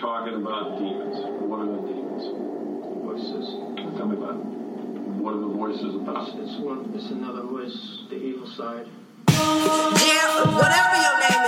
talking about demons. What are the demons? Voices. Tell me about it. What are the voices about? It's one. It's another voice. The evil side. Yeah, whatever your name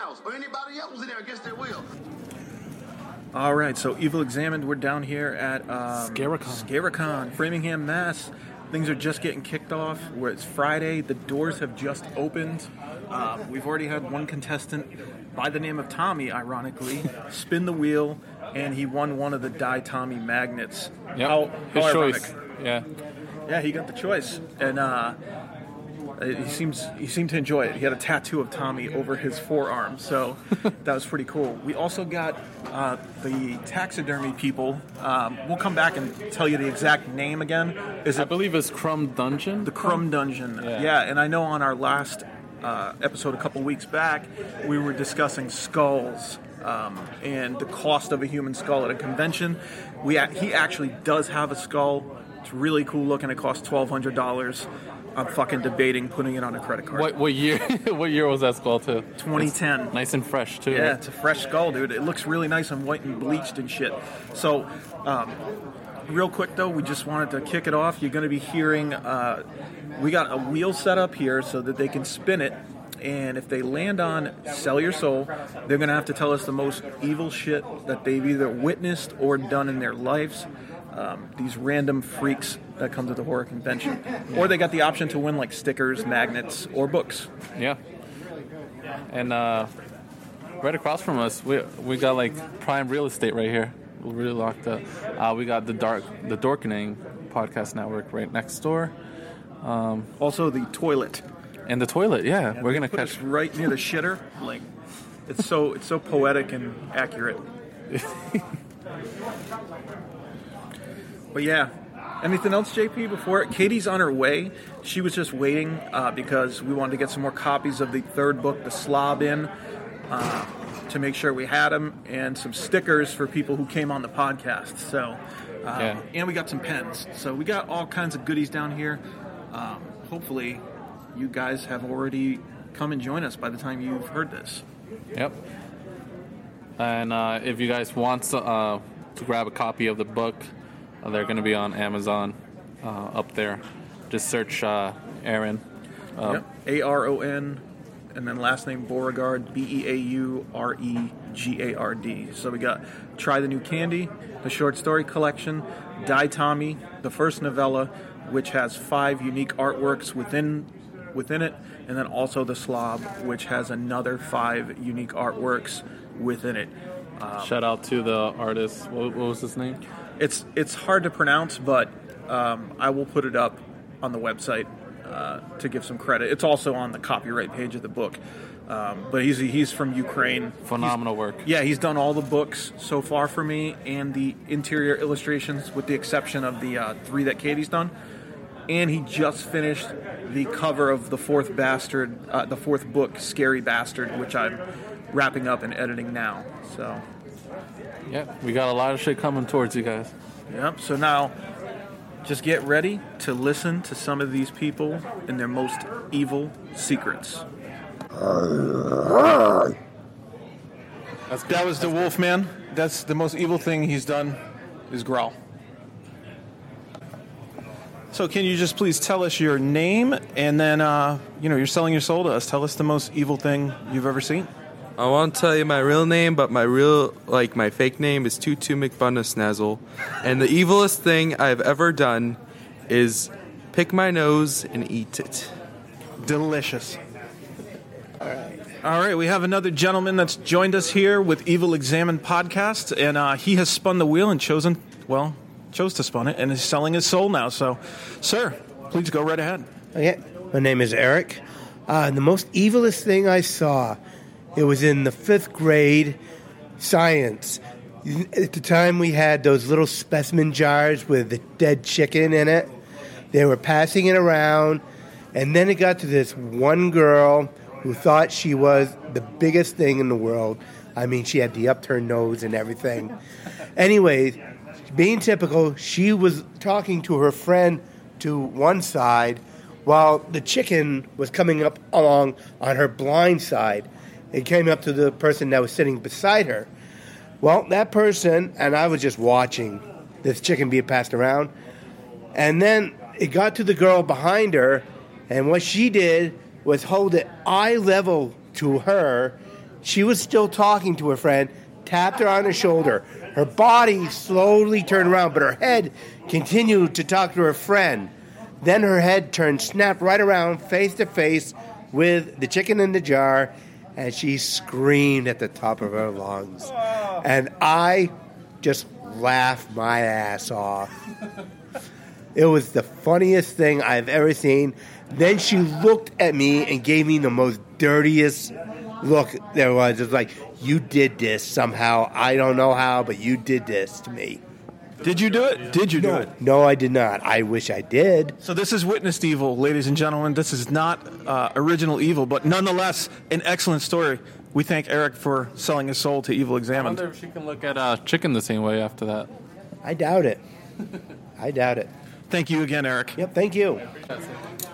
house or anybody else was in there against their will. All right, so Evil Examined, we're down here at um, Scaricon. Scaricon, Framingham, Mass. Things are just getting kicked off. Where it's Friday, the doors have just opened. Um, we've already had one contestant by the name of Tommy, ironically, spin the wheel, and he won one of the Die Tommy magnets. Yep. How, His how choice. Yeah. Yeah, he got the choice, and uh, he seems he seemed to enjoy it. He had a tattoo of Tommy over his forearm, so that was pretty cool. We also got uh, the taxidermy people. Um, we'll come back and tell you the exact name again. Is I believe it's Crumb Dungeon. the Crumb Dungeon? Yeah. Yeah, and I know on our last uh, episode a couple weeks back, we were discussing skulls. Um, and the cost of a human skull at a convention, we he actually does have a skull. It's really cool looking. It costs twelve hundred dollars. I'm fucking debating putting it on a credit card. What what year? what year was that skull too? 2010. It's nice and fresh too. Yeah, right? it's a fresh skull, dude. It looks really nice and white and bleached and shit. So, um, real quick though, we just wanted to kick it off. You're going to be hearing. Uh, we got a wheel set up here so that they can spin it. And if they land on Sell Your Soul, they're going to have to tell us the most evil shit that they've either witnessed or done in their lives. Um, these random freaks that come to the horror convention. Or they got the option to win like stickers, magnets, or books. Yeah. And uh, right across from us, we we got like prime real estate right here. We're really locked up. Uh, we got the dark the Dorkening podcast network right next door, Also, the toilet. and the toilet. Yeah, we're gonna catch. right near the shitter. Like, it's so it's so poetic and accurate. but yeah, anything else, JP? Before Katie's on her way, she was just waiting uh, because we wanted to get some more copies of the third book, The Slob, in uh, to make sure we had them, and some stickers for people who came on the podcast. So, uh, Yeah. and we got some pens. So we got all kinds of goodies down here. Um, hopefully, you guys have already come and join us by the time you've heard this. Yep. And uh, if you guys want uh, to grab a copy of the book, they're going to be on Amazon uh, up there. Just search uh, Aron. Uh, Yep. A R O N, and then last name Beauregard, B E A U R E G A R D. So we got Try the New Candy, the short story collection, Die Tommy, the first novella, which has five unique artworks within within it, and then also the Slob, which has another five unique artworks within it. Um, Shout out to the artist. What, what was his name? It's it's hard to pronounce, but um, I will put it up on the website uh, to give some credit. It's also on the copyright page of the book. Um, but he's he's from Ukraine. Phenomenal work. Yeah, he's done all the books so far for me and the interior illustrations, with the exception of the uh, three that Katie's done. And he just finished the cover of the fourth bastard, uh, the fourth book, Scary Bastard, which I'm wrapping up and editing now. So, Yeah, we got a lot of shit coming towards you guys. yep. So now, just get ready to listen to some of these people and their most evil secrets. That's That was the wolf man. That's the most evil thing he's done is growl. So So, can you just please tell us your name and then, uh, you know, you're selling your soul to us. Tell us the most evil thing you've ever seen. I won't tell you my real name, but my real, like my fake name is Tutu McBunasnazzle. And the evilest thing I've ever done is pick my nose and eat it. Delicious. All right, we have another gentleman that's joined us here with Evil Examined podcast, and uh, he has spun the wheel and chosen, well, chose to spun it, and is selling his soul now. So, sir, please go right ahead. Okay, my name is Eric. Uh, the most evilest thing I saw, it was in the fifth grade science. At the time, we had those little specimen jars with the dead chicken in it. They were passing it around, and then it got to this one girl who thought she was the biggest thing in the world. I mean, she had the upturned nose and everything. Anyways, being typical, she was talking to her friend to one side while the chicken was coming up along on her blind side. It came up to the person that was sitting beside her. Well, that person, and I was just watching this chicken being passed around, and then it got to the girl behind her, and what she did was hold it eye level to her. She was still talking to her friend, tapped her on the shoulder. Her body slowly turned around, but her head continued to talk to her friend. Then her head turned, snapped right around, face to face with the chicken in the jar, and she screamed at the top of her lungs. And I just laughed my ass off. It was the funniest thing I've ever seen. Then she looked at me and gave me the most dirtiest look there was. It was like, you did this somehow. I don't know how, but you did this to me. Did you do it? Did you do No, it? no, I did not. I wish I did. So this is witnessed evil, ladies and gentlemen. This is not uh, original evil, but nonetheless an excellent story. We thank Eric for selling his soul to Evil I Examined. wonder if she can look at uh, chicken the same way after that. I doubt it. I doubt it. Thank you again, Eric. Yep, thank you.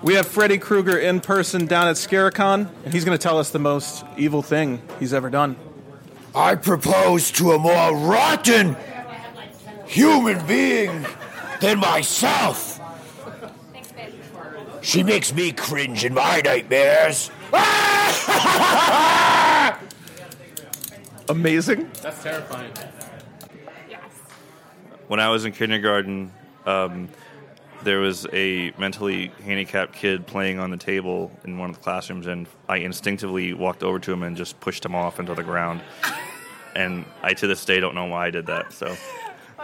We have Freddy Krueger in person down at Scaricon, and he's going to tell us the most evil thing he's ever done. I propose to a more rotten human being than myself. She makes me cringe in my nightmares. Amazing. That's terrifying. when I was in kindergarten, um, there was a mentally handicapped kid playing on the table in one of the classrooms, and I instinctively walked over to him and just pushed him off into the ground. And I, to this day, don't know why I did that. So,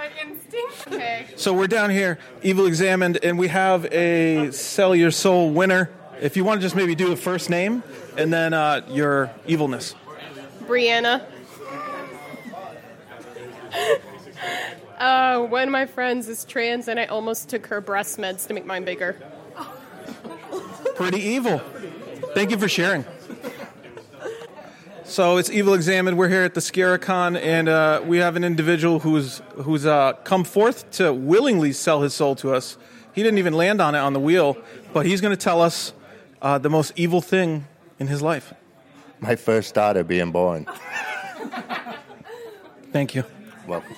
By instinct. Okay. So we're down here, Evil Examined, and we have a Sell Your Soul winner. If you want to just maybe do the first name and then uh, your evilness. Brianna. Uh, one of my friends is trans, and I almost took her breast meds to make mine bigger. Pretty evil. Thank you for sharing. So it's Evil Examined. We're here at the Scaricon, and uh, we have an individual who's who's uh, come forth to willingly sell his soul to us. He didn't even land on it on the wheel, but he's going to tell us uh, the most evil thing in his life. My first daughter being born. Thank you. Welcome.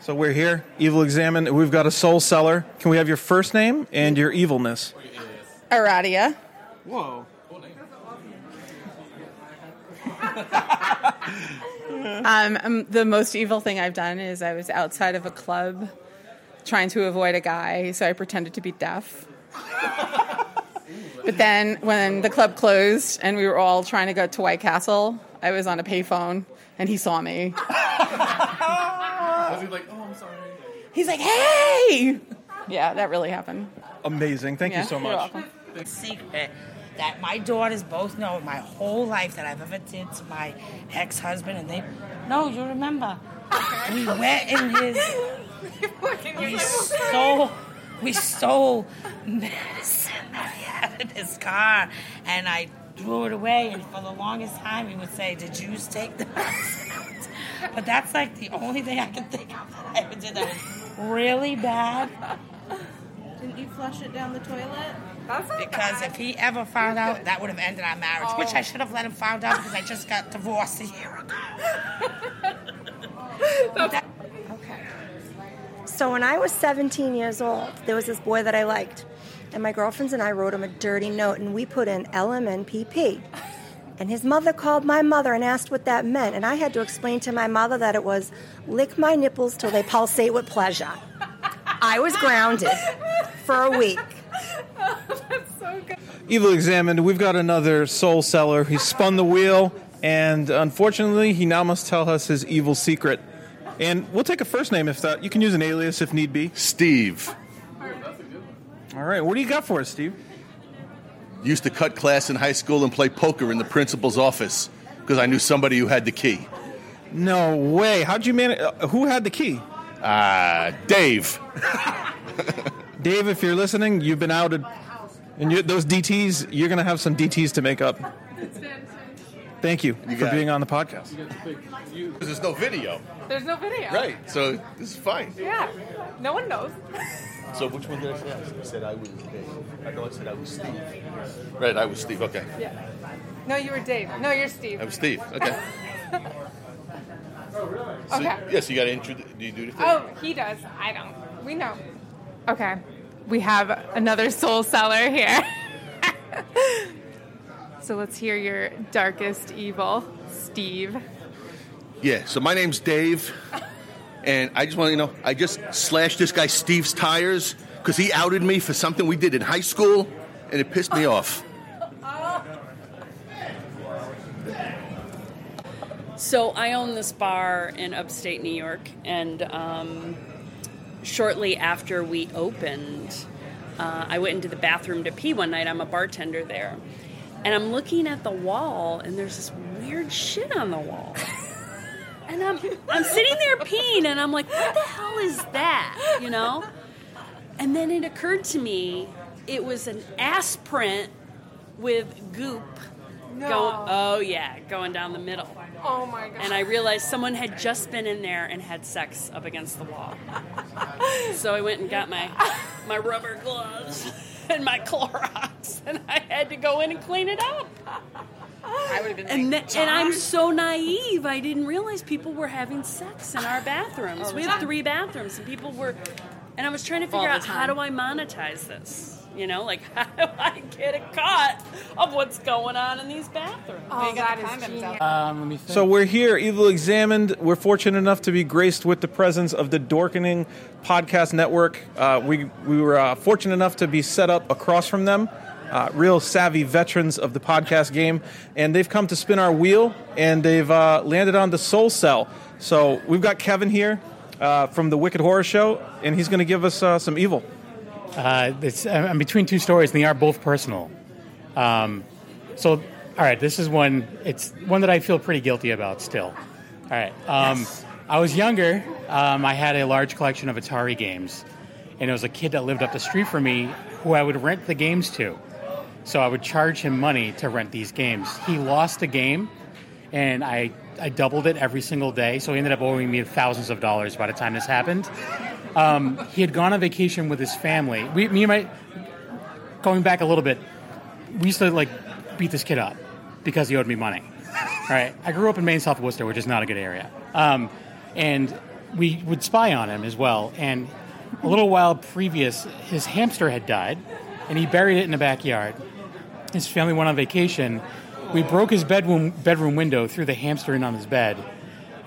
So we're here, Evil Examined. We've got a soul seller. Can we have your first name and your evilness? Aradia. Whoa. Um, um, the most evil thing I've done is I was outside of a club trying to avoid a guy, so I pretended to be deaf. but then when the club closed and we were all trying to go to White Castle, I was on a payphone and he saw me. Was he like, oh, I'm sorry? He's like, hey! Yeah, that really happened. Amazing. Thank Yeah, you so you're much. welcome. secret that my daughters both know my whole life that I've ever did to my ex-husband, and they no, you remember. We went in his. we stole. We stole medicine that he had in his car, and I threw it away. And for the longest time, he would say, "Did you take the medicine out?" But that's like the only thing I can think of that I ever did that was really bad. Didn't you flush it down the toilet? Because if he ever found out, that would have ended our marriage, which Oh. I should have let him find out because I just got divorced a year ago. Okay. So when I was 17 years old, there was this boy that I liked. And my girlfriends and I wrote him a dirty note and we put in LMNPP. And his mother called my mother and asked what that meant. And I had to explain to my mother that it was lick my nipples till they pulsate with pleasure. I was grounded for a week. Evil Examined, we've got another soul seller. He spun the wheel, and unfortunately, he now must tell us his evil secret. And we'll take a first name if that. You can use an alias if need be. Steve. All right, what do you got for us, Steve? Used to cut class in high school and play poker in the principal's office because I knew somebody who had the key. No way. How'd you manage? Uh, who had the key? Ah, Dave. Dave, if you're listening, you've been outed. And you, those DTs, you're going to have some DTs to make up. Thank you, for being it. on the podcast. Because there's no video. There's no video. Right, so this is fine. Yeah. No one knows. So which one did I say? I said I was Dave. I know I said I was Steve. Right, I was Steve. Okay. Yeah. No, you were Dave. No, you're Steve. I was Steve. Okay. Oh, really? So, Okay. Yes, you got to introduce. Do you do the thing? Oh, he does. I don't. We know. Okay. We have another soul seller here. so let's hear your darkest evil, Steve. Yeah, so my name's Dave, and I just want to you know, I just slashed this guy Steve's tires because he outed me for something we did in high school, and it pissed me off. So I own this bar in upstate New York, and um, shortly after we opened, uh, I went into the bathroom to pee one night. I'm a bartender there, and I'm looking at the wall, and there's this weird shit on the wall. And I'm I'm sitting there peeing, and I'm like, what the hell is that? You know? And then it occurred to me, it was an ass print with goop. No. Going, oh yeah, going down the middle. Oh my god. And I realized someone had just been in there and had sex up against the wall. so I went and got my my rubber gloves and my Clorox, and I had to go in and clean it up. I would have been And, like, th- and I'm so naive. I didn't realize people were having sex in our bathrooms. We have three bathrooms, and people were. And I was trying to figure the out how do I monetize this. You know, like how do I get a cut of what's going on in these bathrooms? Oh, that is genius. Um, let me. So we're here, Evil Examined. We're fortunate enough to be graced with the presence of the Dorkening Podcast Network. Uh, we we were uh, fortunate enough to be set up across from them. Uh, real savvy veterans of the podcast game, and they've come to spin our wheel, and they've uh, landed on the Soul Cell. So we've got Kevin here uh, from the Wicked Horror Show, and he's going to give us uh, some evil. Uh, it's, I'm between two stories, and they are both personal. Um, so, all right, this is one. It's one that I feel pretty guilty about still. All right. Um, I was younger. Um, I had a large collection of Atari games, and it was a kid that lived up the street from me who I would rent the games to. So I would charge him money to rent these games. He lost a game, and I I doubled it every single day. So he ended up owing me thousands of dollars by the time this happened. Um, he had gone on vacation with his family. We, me and my, going back a little bit, we used to like beat this kid up because he owed me money. All right, I grew up in Main, South Worcester, which is not a good area, um, and we would spy on him as well. And a little while previous, his hamster had died, and he buried it in the backyard. His family went on vacation. We broke his bedroom bedroom window, threw the hamster in on his bed,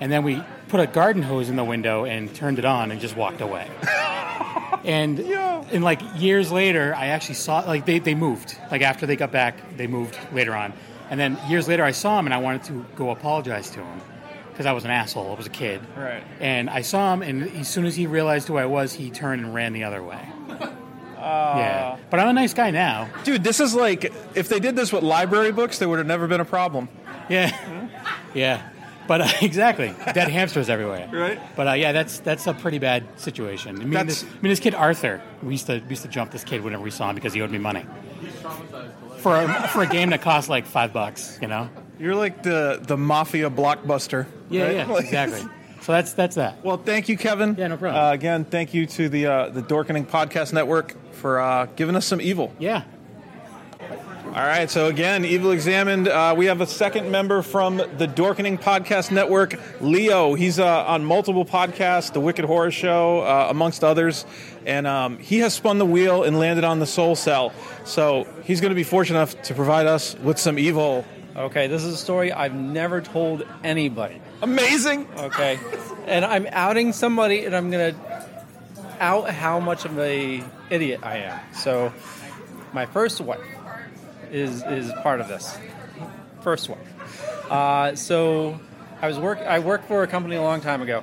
and then we put a garden hose in the window and turned it on and just walked away. and and like years later, I actually saw like they, they moved. Like after they got back, they moved later on. And then years later, I saw him and I wanted to go apologize to him because I was an asshole. I was a kid. Right. And I saw him, and as soon as he realized who I was, he turned and ran the other way. yeah. Uh. But I'm a nice guy now. Dude, this is like if they did this with library books, there would have never been a problem. Yeah. Hmm? Yeah. But uh, exactly, dead hamsters everywhere. Right. But uh, yeah, that's that's a pretty bad situation. I mean, this, I mean, this kid Arthur, we used to we used to jump this kid whenever we saw him because he owed me money for a, for a game that cost like five bucks. You know. You're like the the mafia blockbuster. Yeah, right? yeah, exactly. So that's that's that. Well, thank you, Kevin. Yeah, no problem. Uh, again, thank you to the uh, the Dorkening Podcast Network for uh, giving us some evil. Yeah. All right, so again, Evil Examined. Uh, we have a second member from the Dorkening Podcast Network, Leo. He's uh, on multiple podcasts, The Wicked Horror Show, uh, amongst others. And um, he has spun the wheel and landed on the Soul Cell. So he's going to be fortunate enough to provide us with some evil. Okay, this is a story I've never told anybody. Amazing. Okay, and I'm outing somebody, and I'm gonna out how much of a idiot I am. So, my first wife is is part of this. First wife. Uh, so, I was work. I worked for a company a long time ago,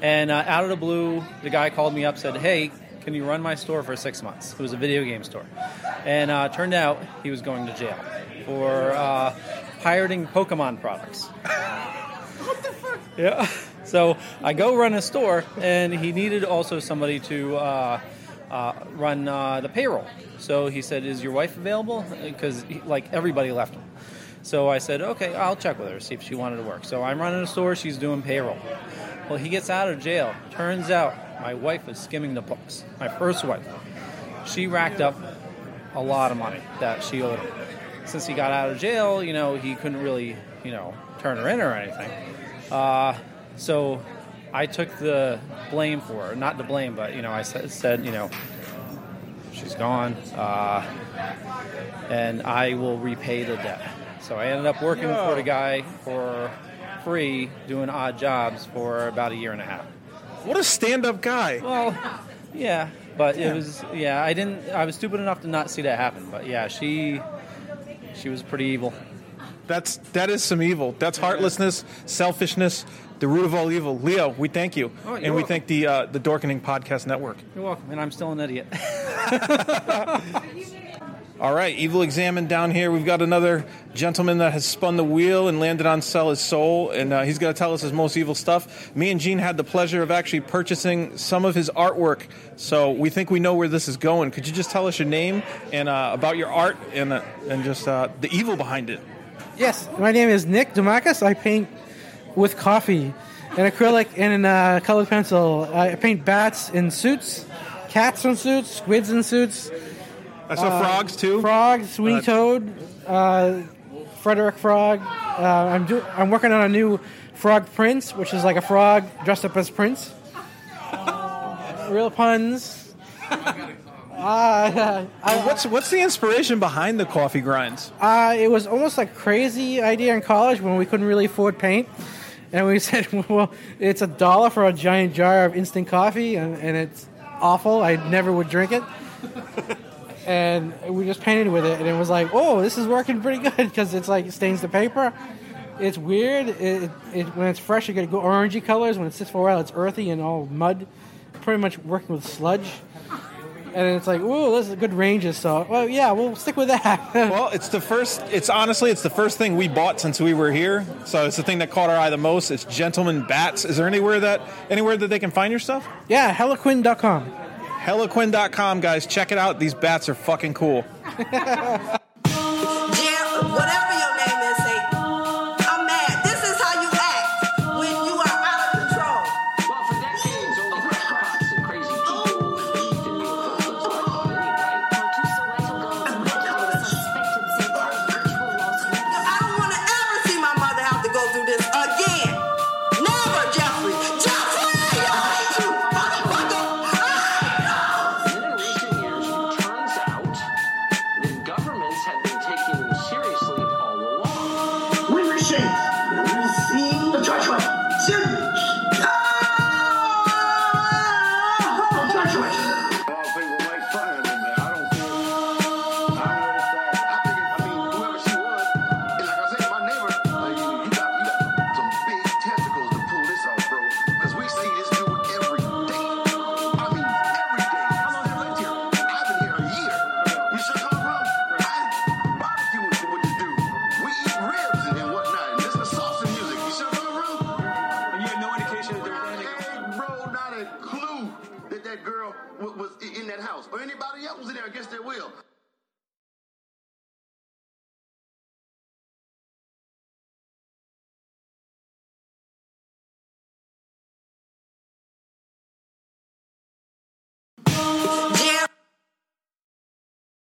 and uh, out of the blue, the guy called me up, said, "Hey, can you run my store for six months?" It was a video game store, and uh, turned out he was going to jail for uh, pirating Pokemon products. What the fuck? Yeah. So I go run a store, and he needed also somebody to uh, run uh, the payroll. So he said, "Is your wife available?" Because like everybody left him. So I said, "Okay, I'll check with her see if she wanted to work." So I'm running a store. She's doing payroll. Well, he gets out of jail. Turns out my wife was skimming the books. My first wife. She racked up a lot of money that she owed him. Since he got out of jail, you know, he couldn't really, you know, turn her in or anything. Uh, so I took the blame for her. Not the blame, but, you know, I said, you know, she's gone, uh, and I will repay the debt. So I ended up working for the guy for free, doing odd jobs for about a year and a half. What a stand-up guy. Well, yeah, but Yeah. it was yeah. I didn't. I was stupid enough to not see that happen. But yeah, she she was pretty evil. That's that is some evil. That's heartlessness, selfishness, the root of all evil. Leo, we thank you, Oh, and we welcome. thank the uh, the Dorkening Podcast Network. You're welcome. And I'm still an idiot. All right, Evil Examined down here. We've got another gentleman that has spun the wheel and landed on Sell His Soul, and uh, he's going to tell us his most evil stuff. Me and Gene had the pleasure of actually purchasing some of his artwork, so we think we know where this is going. Could you just tell us your name and uh, about your art and uh, and just uh, the evil behind it? Yes, my name is Nick Dumakis. I paint with coffee and acrylic and uh, colored pencil. I paint bats in suits, cats in suits, squids in suits. I saw frogs, too. Frogs, Sweeney Uh, Toad, uh, Frederick Frog. Uh, I'm do- I'm working on a new Frog Prince, which is like a frog dressed up as Prince. Real puns. Uh, what's what's the inspiration behind the coffee grinds? Uh, it was almost like crazy idea in college when we couldn't really afford paint. And we said, well, it's a dollar for a giant jar of instant coffee, and, and it's awful. I never would drink it. and we just painted with it, and it was like, oh, this is working pretty good because it's like stains the paper. It's weird. It, it, when it's fresh, you get orangey colors. When it sits for a while, it's earthy and all mud. Pretty much working with sludge. And it's like, ooh, this is good ranges. So, well, yeah, we'll stick with that. well, it's the first. It's honestly, it's the first thing we bought since we were here. So it's the thing that caught our eye the most. It's Gentleman Bats. Is there anywhere that anywhere that they can find your stuff? Yeah, hellaquin.com. Hellaquin.com, guys. Check it out. These bats are fucking cool.